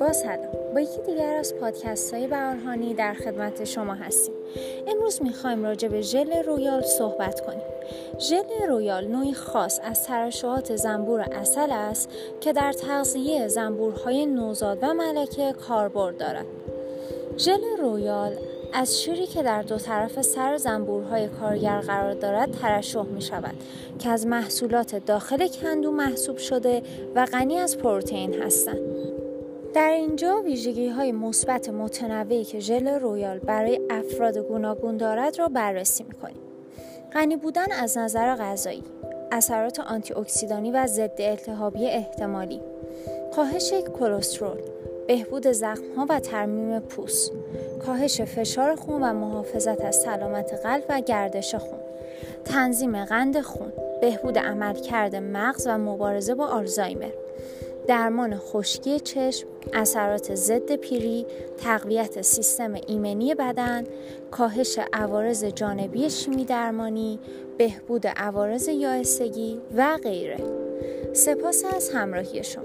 با سلام. با یکی دیگر از پادکست های بهارهانی در خدمت شما هستیم. امروز می‌خوایم راجع به ژل رویال صحبت کنیم. ژل رویال نوعی خاص از ترشحات زنبور عسل است که در تغذیه زنبورهای نوزاد و ملکه کاربرد دارد. ژل رویال از شیری که در دو طرف سر زنبورهای کارگر قرار دارد ترشح می شود که از محصولات داخل کندو محسوب شده و غنی از پروتئین هستند. در اینجا ویژگی های مثبت متنوعی که ژل رویال برای افراد گوناگون دارد را بررسی می‌کنیم. غنی بودن از نظر غذایی، اثرات آنتی اکسیدانی و ضد التهابی احتمالی، کاهش کلسترول، بهبود زخمها و ترمیم پوست، کاهش فشار خون و محافظت از سلامت قلب و گردش خون، تنظیم قند خون، بهبود عملکرد مغز و مبارزه با آلزایمر، درمان خشکی چشم، اثرات ضد پیری، تقویت سیستم ایمنی بدن، کاهش عوارض جانبی شیمی درمانی، بهبود عوارض یائسگی و غیره. سپاس از همراهی شما.